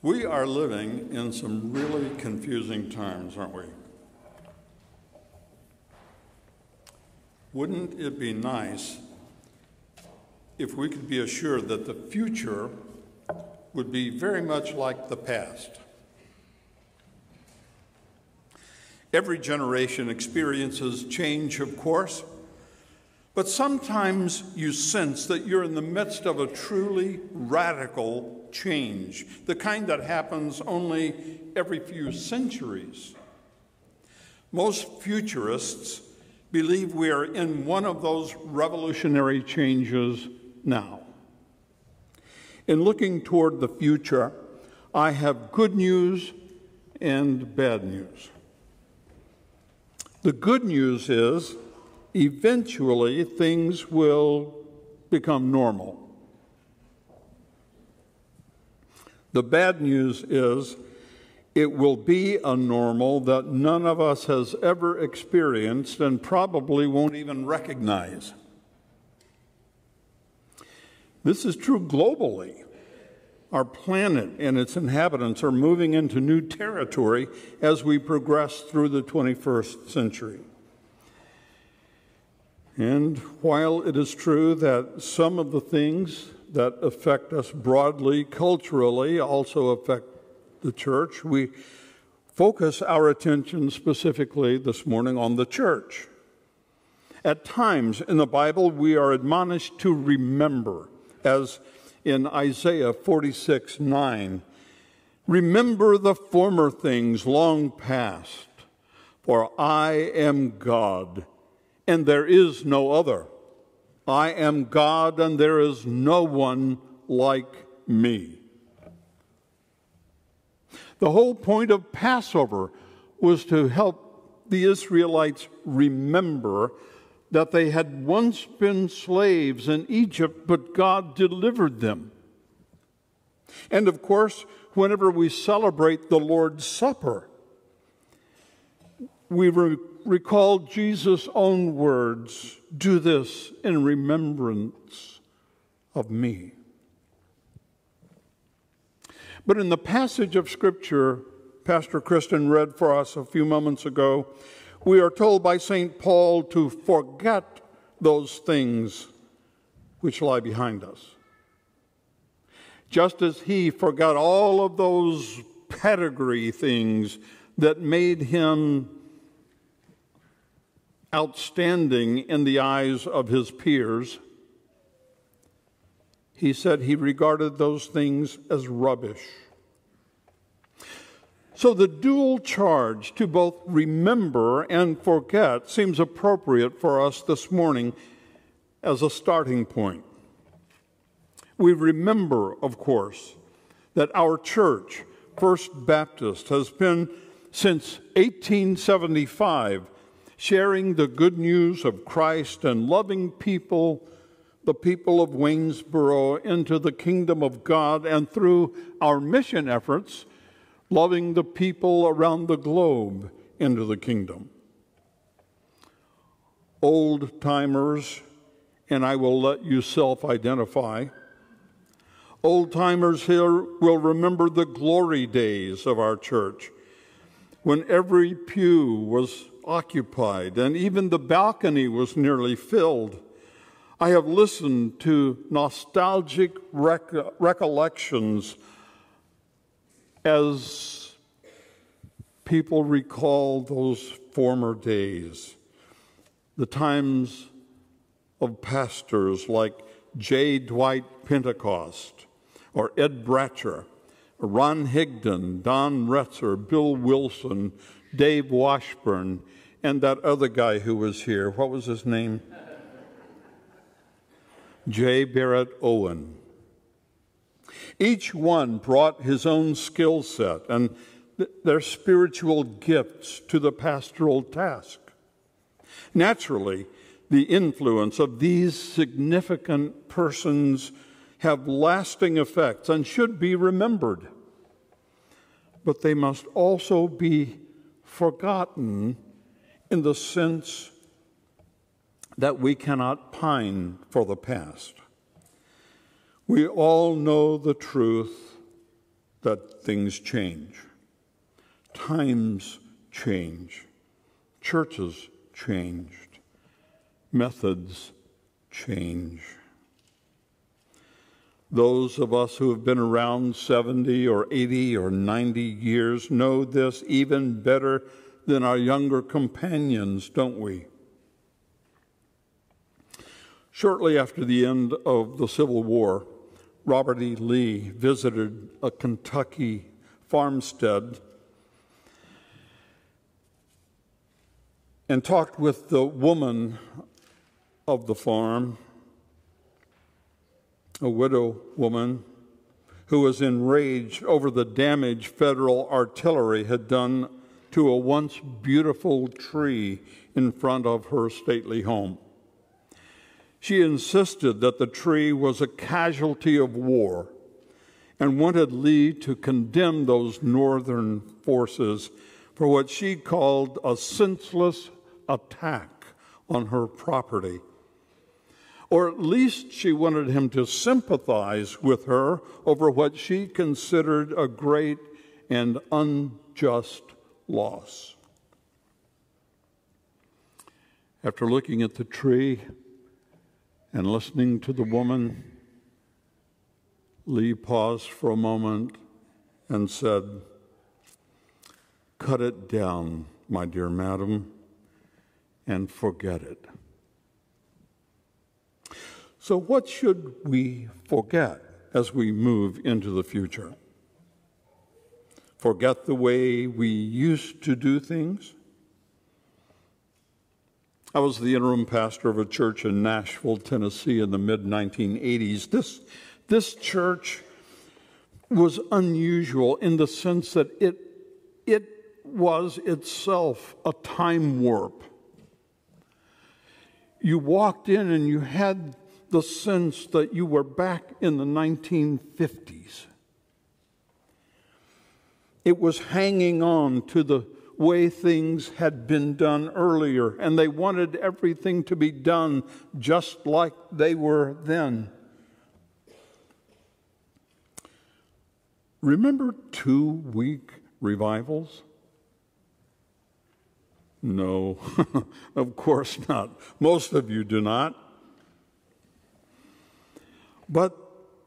We are living in some really confusing times, aren't we? Wouldn't it be nice if we could be assured that the future would be very much like the past? Every generation experiences change, of course, but sometimes you sense that you're in the midst of a truly radical change, the kind that happens only every few centuries. Most futurists believe we are in one of those revolutionary changes now. In looking toward the future, I have good news and bad news. The good news is eventually things will become normal. The bad news is it will be a normal that none of us has ever experienced and probably won't even recognize. This is true globally. Our planet and its inhabitants are moving into new territory as we progress through the 21st century. And while it is true that some of the things that affect us broadly, culturally, also affect the church, we focus our attention specifically this morning on the church. At times in the Bible, we are admonished to remember, as in Isaiah 46 9. Remember the former things long past, for I am God, and there is no other. I am God, and there is no one like me. The whole point of Passover was to help the Israelites remember that they had once been slaves in Egypt, but God delivered them. And of course, whenever we celebrate the Lord's Supper, we re- recall Jesus' own words do this in remembrance of me. But in the passage of Scripture Pastor Kristen read for us a few moments ago, we are told by St. Paul to forget those things which lie behind us. Just as he forgot all of those pedigree things that made him outstanding in the eyes of his peers, he said he regarded those things as rubbish. So the dual charge to both remember and forget seems appropriate for us this morning as a starting point. We remember, of course, that our church, First Baptist, has been since 1875 sharing the good news of Christ and loving people, the people of Waynesboro, into the kingdom of God, and through our mission efforts, loving the people around the globe into the kingdom. Old timers, and I will let you self identify. Old timers here will remember the glory days of our church when every pew was occupied and even the balcony was nearly filled. I have listened to nostalgic rec- recollections as people recall those former days, the times of pastors like J. Dwight Pentecost or Ed Bratcher, Ron Higdon, Don Retzer, Bill Wilson, Dave Washburn, and that other guy who was here. What was his name? J. Barrett Owen. Each one brought his own skill set and th- their spiritual gifts to the pastoral task. Naturally, the influence of these significant persons have lasting effects and should be remembered. But they must also be forgotten in the sense that we cannot pine for the past. We all know the truth that things change. Times change. Churches changed. Methods change. Those of us who have been around 70 or 80 or 90 years know this even better than our younger companions, don't we? Shortly after the end of the Civil War, Robert E. Lee visited a Kentucky farmstead and talked with the woman of the farm, a widow woman who was enraged over the damage federal artillery had done to a once beautiful tree in front of her stately home. She insisted that the tree was a casualty of war and wanted Lee to condemn those northern forces for what she called a senseless attack on her property. Or at least she wanted him to sympathize with her over what she considered a great and unjust loss. After looking at the tree, and listening to the woman, Lee paused for a moment and said, Cut it down, my dear madam, and forget it. So, what should we forget as we move into the future? Forget the way we used to do things? I was the interim pastor of a church in Nashville, Tennessee in the mid 1980s. This, this church was unusual in the sense that it, it was itself a time warp. You walked in and you had the sense that you were back in the 1950s. It was hanging on to the way things had been done earlier, and they wanted everything to be done just like they were then. Remember two week revivals? No, of course not. Most of you do not. But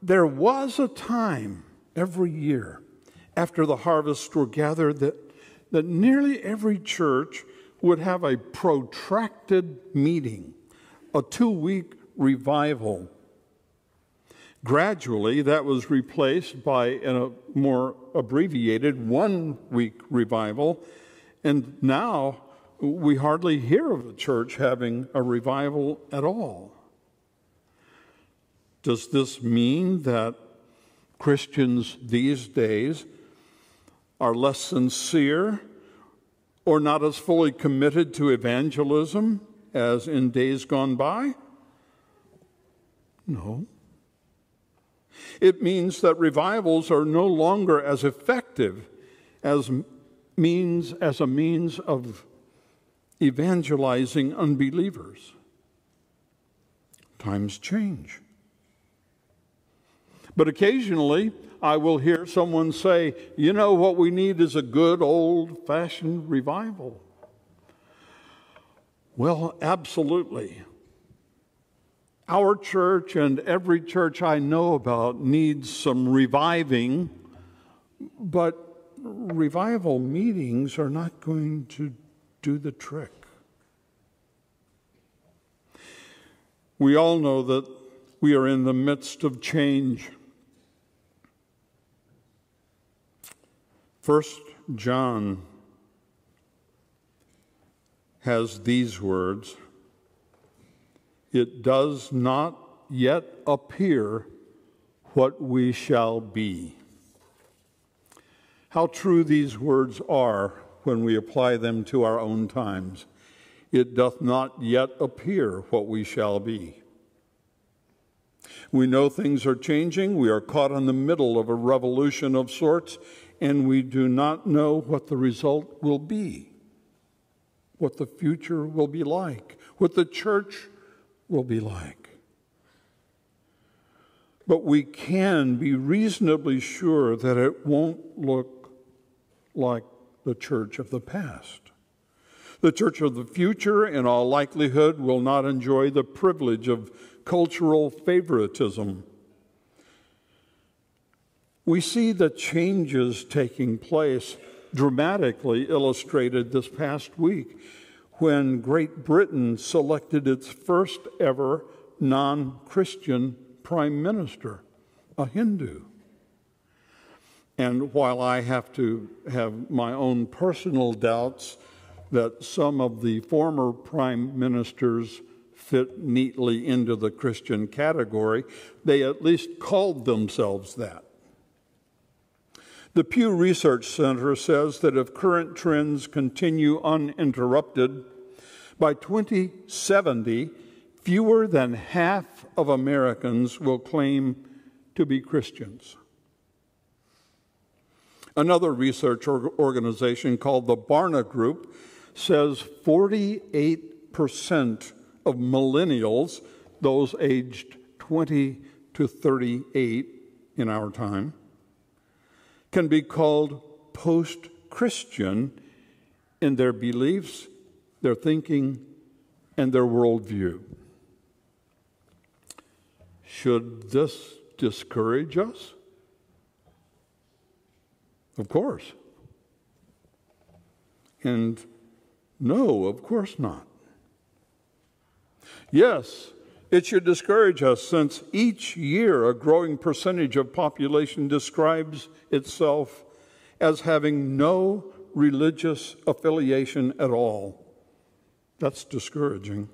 there was a time every year after the harvests were gathered that that nearly every church would have a protracted meeting, a two week revival. Gradually, that was replaced by a more abbreviated one week revival, and now we hardly hear of a church having a revival at all. Does this mean that Christians these days are less sincere or not as fully committed to evangelism as in days gone by? No. It means that revivals are no longer as effective as means as a means of evangelizing unbelievers. Times change. But occasionally, I will hear someone say, you know, what we need is a good old fashioned revival. Well, absolutely. Our church and every church I know about needs some reviving, but revival meetings are not going to do the trick. We all know that we are in the midst of change. First John has these words It does not yet appear what we shall be. How true these words are when we apply them to our own times. It doth not yet appear what we shall be. We know things are changing. We are caught in the middle of a revolution of sorts, and we do not know what the result will be, what the future will be like, what the church will be like. but we can be reasonably sure that it won't look like the church of the past. The church of the future, in all likelihood, will not enjoy the privilege of cultural favoritism. We see the changes taking place dramatically illustrated this past week when Great Britain selected its first ever non Christian prime minister, a Hindu. And while I have to have my own personal doubts that some of the former prime ministers fit neatly into the Christian category, they at least called themselves that. The Pew Research Center says that if current trends continue uninterrupted, by 2070, fewer than half of Americans will claim to be Christians. Another research organization called the Barna Group says 48% of millennials, those aged 20 to 38 in our time, can be called post Christian in their beliefs, their thinking, and their worldview. Should this discourage us? Of course. And no, of course not. Yes, it should discourage us since each year a growing percentage of population describes itself as having no religious affiliation at all. That's discouraging.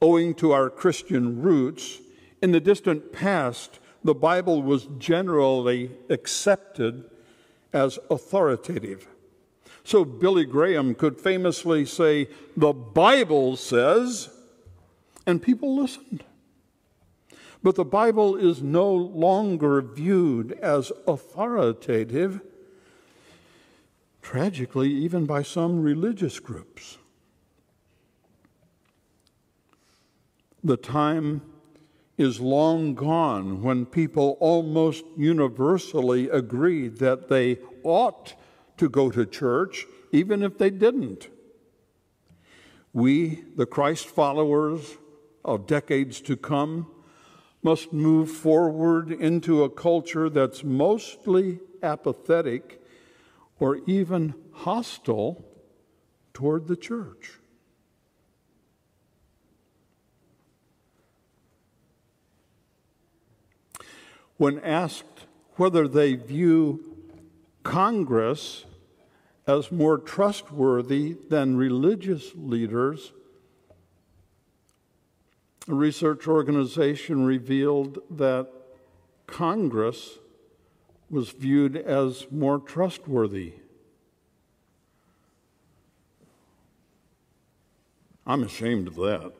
Owing to our Christian roots, in the distant past, the Bible was generally accepted as authoritative. So Billy Graham could famously say, The Bible says, and people listened. But the Bible is no longer viewed as authoritative, tragically, even by some religious groups. The time is long gone when people almost universally agreed that they ought to go to church, even if they didn't. We, the Christ followers of decades to come, must move forward into a culture that's mostly apathetic or even hostile toward the church. when asked whether they view Congress as more trustworthy than religious leaders, a research organization revealed that Congress was viewed as more trustworthy. I'm ashamed of that.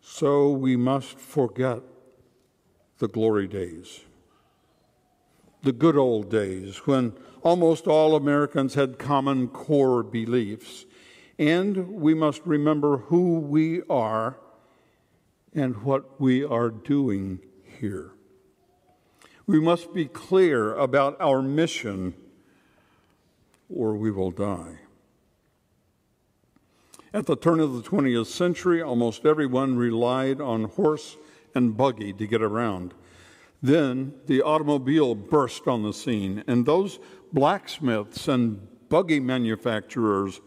So we must forget the glory days, the good old days when almost all Americans had common core beliefs. And we must remember who we are and what we are doing here. We must be clear about our mission or we will die. At the turn of the 20th century, almost everyone relied on horse and buggy to get around. Then the automobile burst on the scene, and those blacksmiths and buggy manufacturers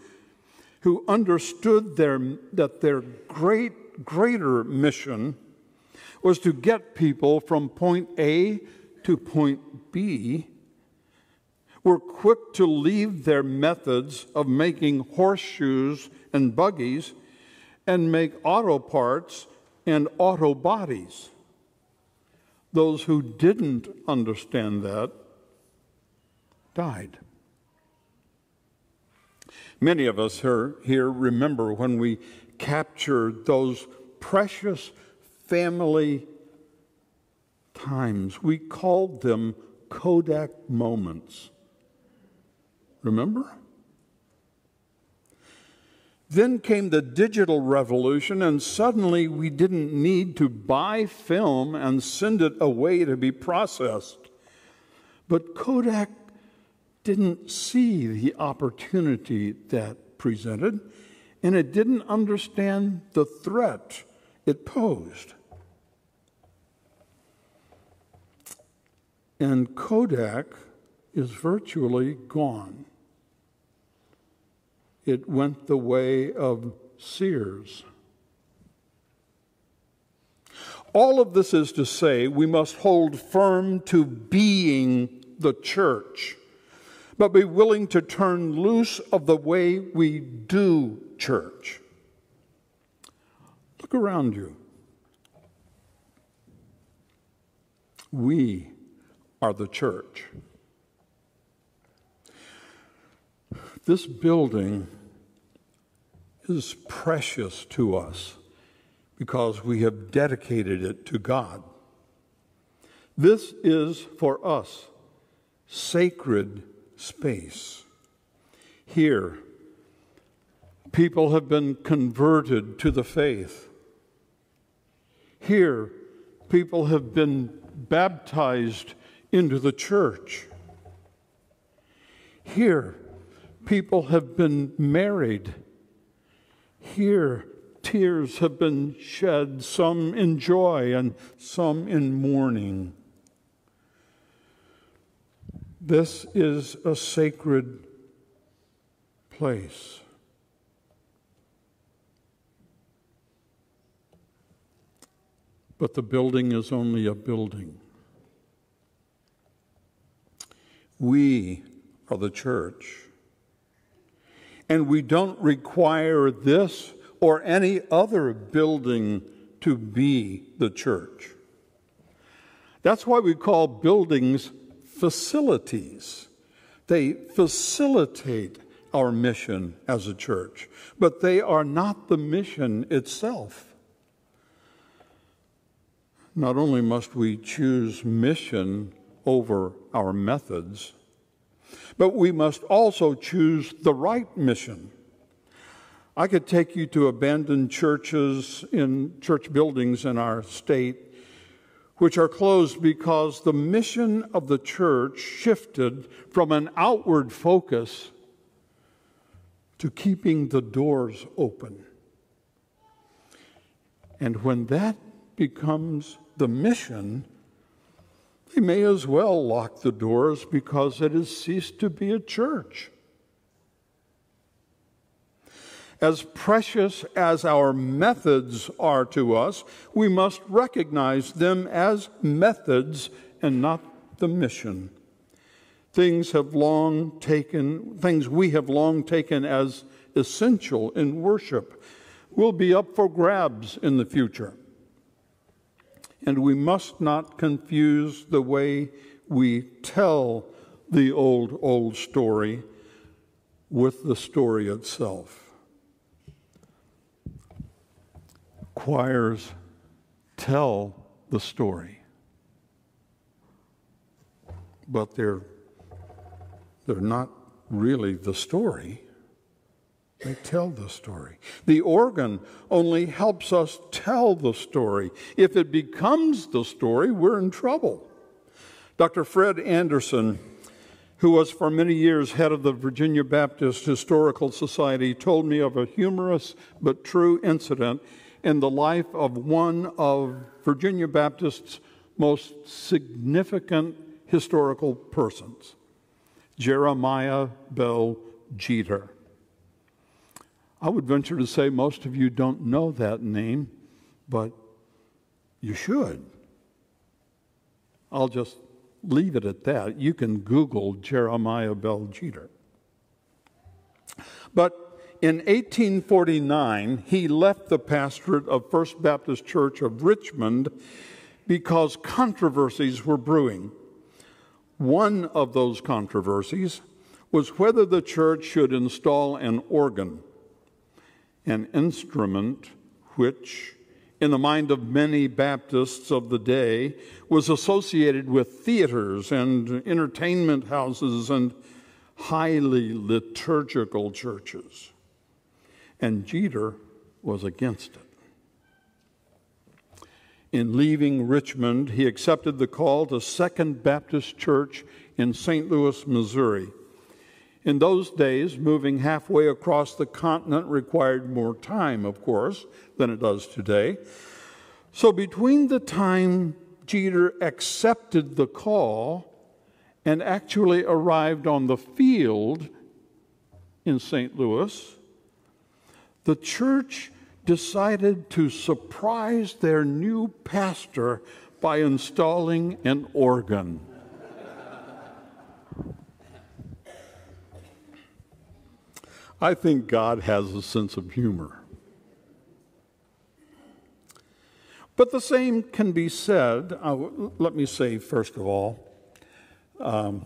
who understood their, that their great, greater mission was to get people from point A to point B were quick to leave their methods of making horseshoes and buggies and make auto parts and auto bodies. Those who didn't understand that died. Many of us here, here remember when we captured those precious family times. We called them Kodak moments. Remember? Then came the digital revolution, and suddenly we didn't need to buy film and send it away to be processed. But Kodak didn't see the opportunity that presented, and it didn't understand the threat it posed. And Kodak is virtually gone. It went the way of Sears. All of this is to say, we must hold firm to being the church, but be willing to turn loose of the way we do church. Look around you. We are the church. This building is precious to us because we have dedicated it to God. This is for us sacred space. Here, people have been converted to the faith. Here, people have been baptized into the church. Here, people have been married. Here, tears have been shed, some in joy and some in mourning. This is a sacred place. But the building is only a building. We are the church. And we don't require this or any other building to be the church. That's why we call buildings facilities. They facilitate our mission as a church, but they are not the mission itself. Not only must we choose mission over our methods, but we must also choose the right mission. I could take you to abandoned churches in church buildings in our state which are closed because the mission of the church shifted from an outward focus to keeping the doors open. And when that becomes the mission, they may as well lock the doors because it has ceased to be a church. As precious as our methods are to us, we must recognize them as methods and not the mission. Things have long taken, things we have long taken as essential in worship will be up for grabs in the future. And we must not confuse the way we tell the old, old story with the story itself. Choirs tell the story, but they're, they're not really the story. They tell the story. The organ only helps us tell the story. If it becomes the story, we're in trouble. Dr. Fred Anderson, who was for many years head of the Virginia Baptist Historical Society, told me of a humorous but true incident in the life of one of Virginia Baptist's most significant historical persons, Jeremiah Bell Jeter. I would venture to say most of you don't know that name, but you should. I'll just leave it at that. You can Google Jeremiah Bell Jeter. But in 1849, he left the pastorate of First Baptist Church of Richmond because controversies were brewing. One of those controversies was whether the church should install an organ, an instrument which, in the mind of many Baptists of the day, was associated with theaters and entertainment houses and highly liturgical churches. And Jeter was against it. In leaving Richmond, he accepted the call to Second Baptist Church in St. Louis, Missouri. In those days, moving halfway across the continent required more time, of course, than it does today. So, between the time Jeter accepted the call and actually arrived on the field in St. Louis, the church decided to surprise their new pastor by installing an organ. I think God has a sense of humor. But the same can be said, uh, let me say, first of all, um,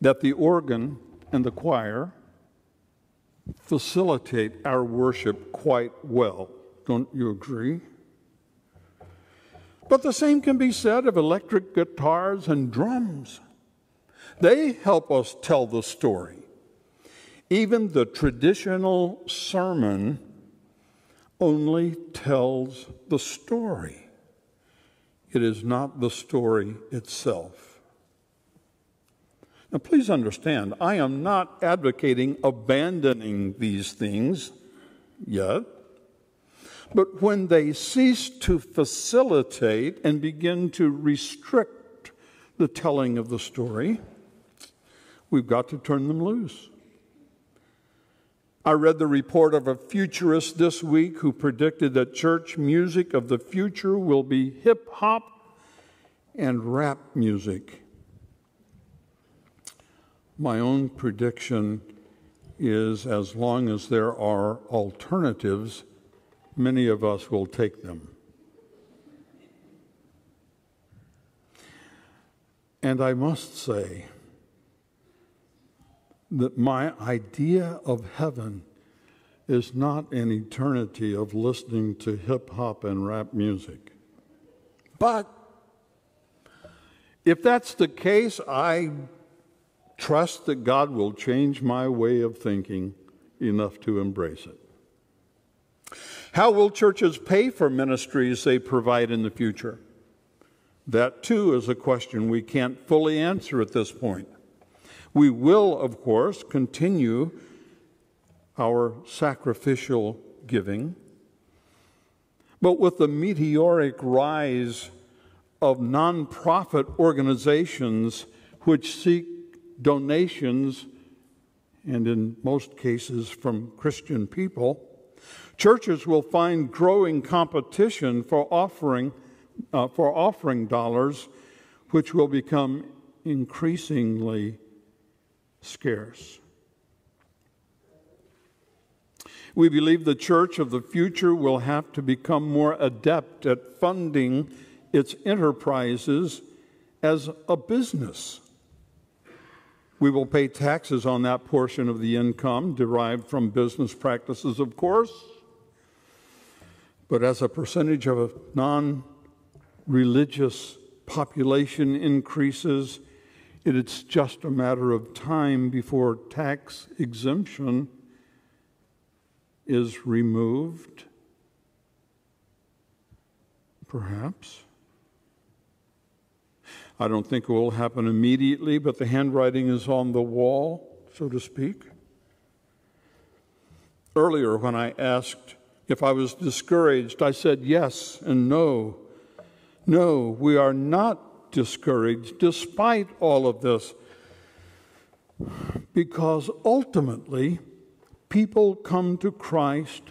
that the organ and the choir facilitate our worship quite well. Don't you agree? But the same can be said of electric guitars and drums. They help us tell the story. Even the traditional sermon only tells the story, it is not the story itself. Now, please understand, I am not advocating abandoning these things yet. But when they cease to facilitate and begin to restrict the telling of the story, We've got to turn them loose. I read the report of a futurist this week who predicted that church music of the future will be hip hop and rap music. My own prediction is as long as there are alternatives, many of us will take them. And I must say, that my idea of heaven is not an eternity of listening to hip hop and rap music. But if that's the case, I trust that God will change my way of thinking enough to embrace it. How will churches pay for ministries they provide in the future? That too is a question we can't fully answer at this point. We will, of course, continue our sacrificial giving, but with the meteoric rise of nonprofit organizations which seek donations, and in most cases from Christian people, churches will find growing competition for offering, uh, for offering dollars, which will become increasingly scarce. We believe the church of the future will have to become more adept at funding its enterprises as a business. We will pay taxes on that portion of the income derived from business practices, of course, but as a percentage of a non religious population increases, it's just a matter of time before tax exemption is removed. Perhaps. I don't think it will happen immediately, but the handwriting is on the wall, so to speak. Earlier, when I asked if I was discouraged, I said yes and no. No, we are not discouraged despite all of this. Because ultimately, people come to Christ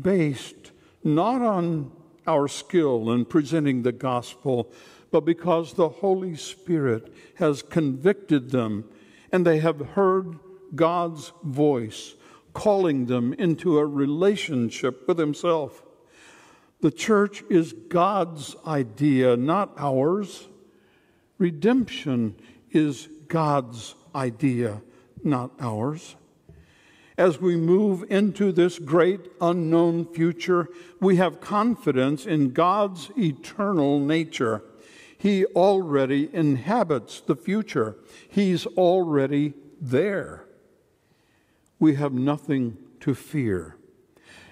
based not on our skill in presenting the gospel, but because the Holy Spirit has convicted them and they have heard God's voice calling them into a relationship with Himself. The church is God's idea, not ours. Redemption is God's idea, not ours. As we move into this great unknown future, we have confidence in God's eternal nature. He already inhabits the future, He's already there, we have nothing to fear.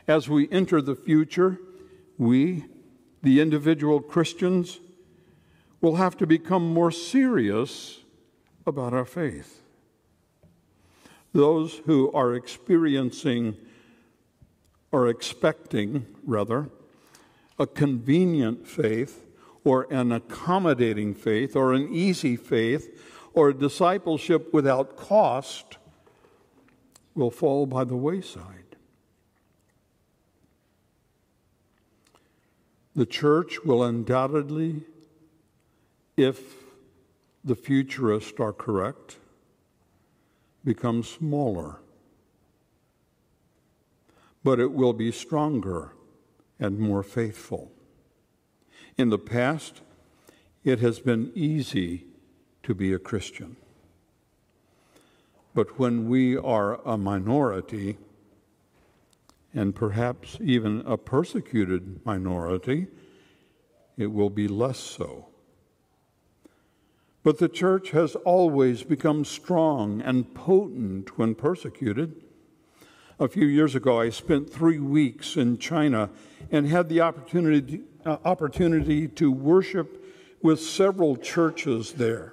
As we enter the future, we, the individual Christians, will have to become more serious about our faith. Those who are experiencing or expecting, rather, a convenient faith or an accommodating faith or an easy faith or discipleship without cost will fall by the wayside. The church will undoubtedly, if the futurists are correct, become smaller. But it will be stronger and more faithful. In the past, it has been easy to be a Christian. But when we are a minority, and perhaps even a persecuted minority, it will be less so. But the church has always become strong and potent when persecuted. A few years ago, I spent three weeks in China and had the opportunity, uh, opportunity to worship with several churches there.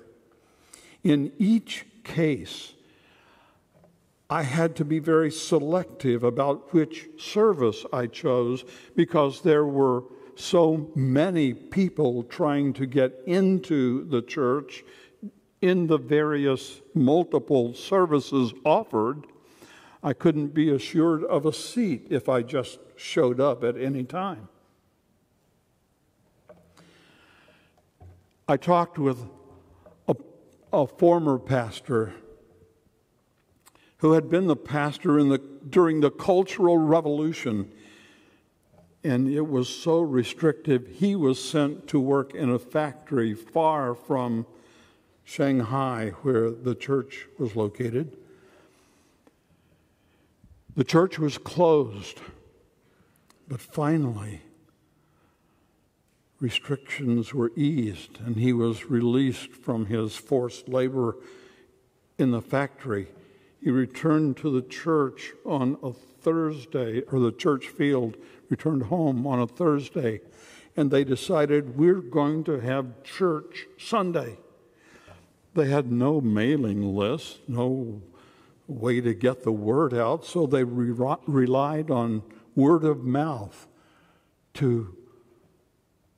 In each case, I had to be very selective about which service I chose because there were so many people trying to get into the church in the various multiple services offered. I couldn't be assured of a seat if I just showed up at any time. I talked with a, a former pastor who had been the pastor in the, during the Cultural Revolution. And it was so restrictive, he was sent to work in a factory far from Shanghai, where the church was located. The church was closed, but finally, restrictions were eased, and he was released from his forced labor in the factory he returned to the church on a Thursday, or the church field, returned home on a Thursday, and they decided we're going to have church Sunday. They had no mailing list, no way to get the word out, so they re- relied on word of mouth to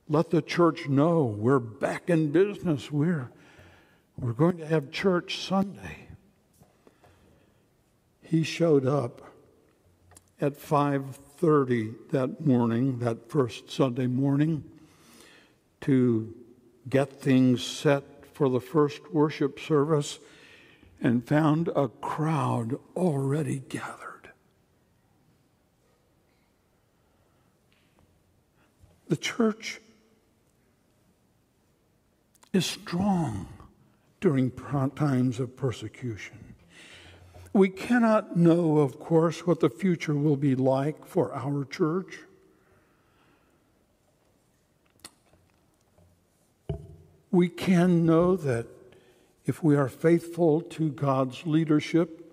let the church know we're back in business. We're, we're going to have church Sunday he showed up at 5:30 that morning, that first Sunday morning, to get things set for the first worship service and found a crowd already gathered. The church is strong during times of persecution. We cannot know, of course, what the future will be like for our church. We can know that if we are faithful to God's leadership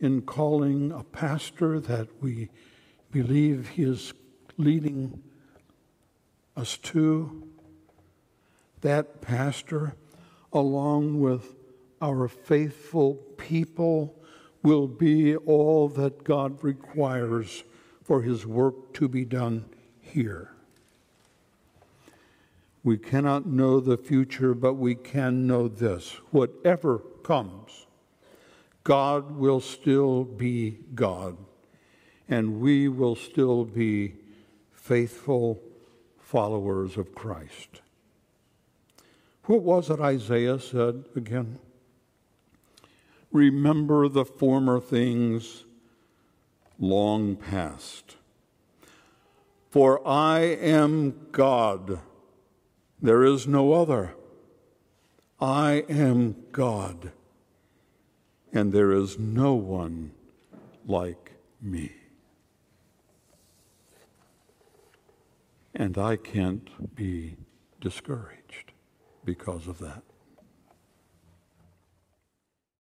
in calling a pastor that we believe he is leading us to, that pastor, along with our faithful people, will be all that God requires for his work to be done here. We cannot know the future, but we can know this whatever comes, God will still be God, and we will still be faithful followers of Christ. What was it Isaiah said again? Remember the former things long past. For I am God, there is no other. I am God, and there is no one like me. And I can't be discouraged because of that.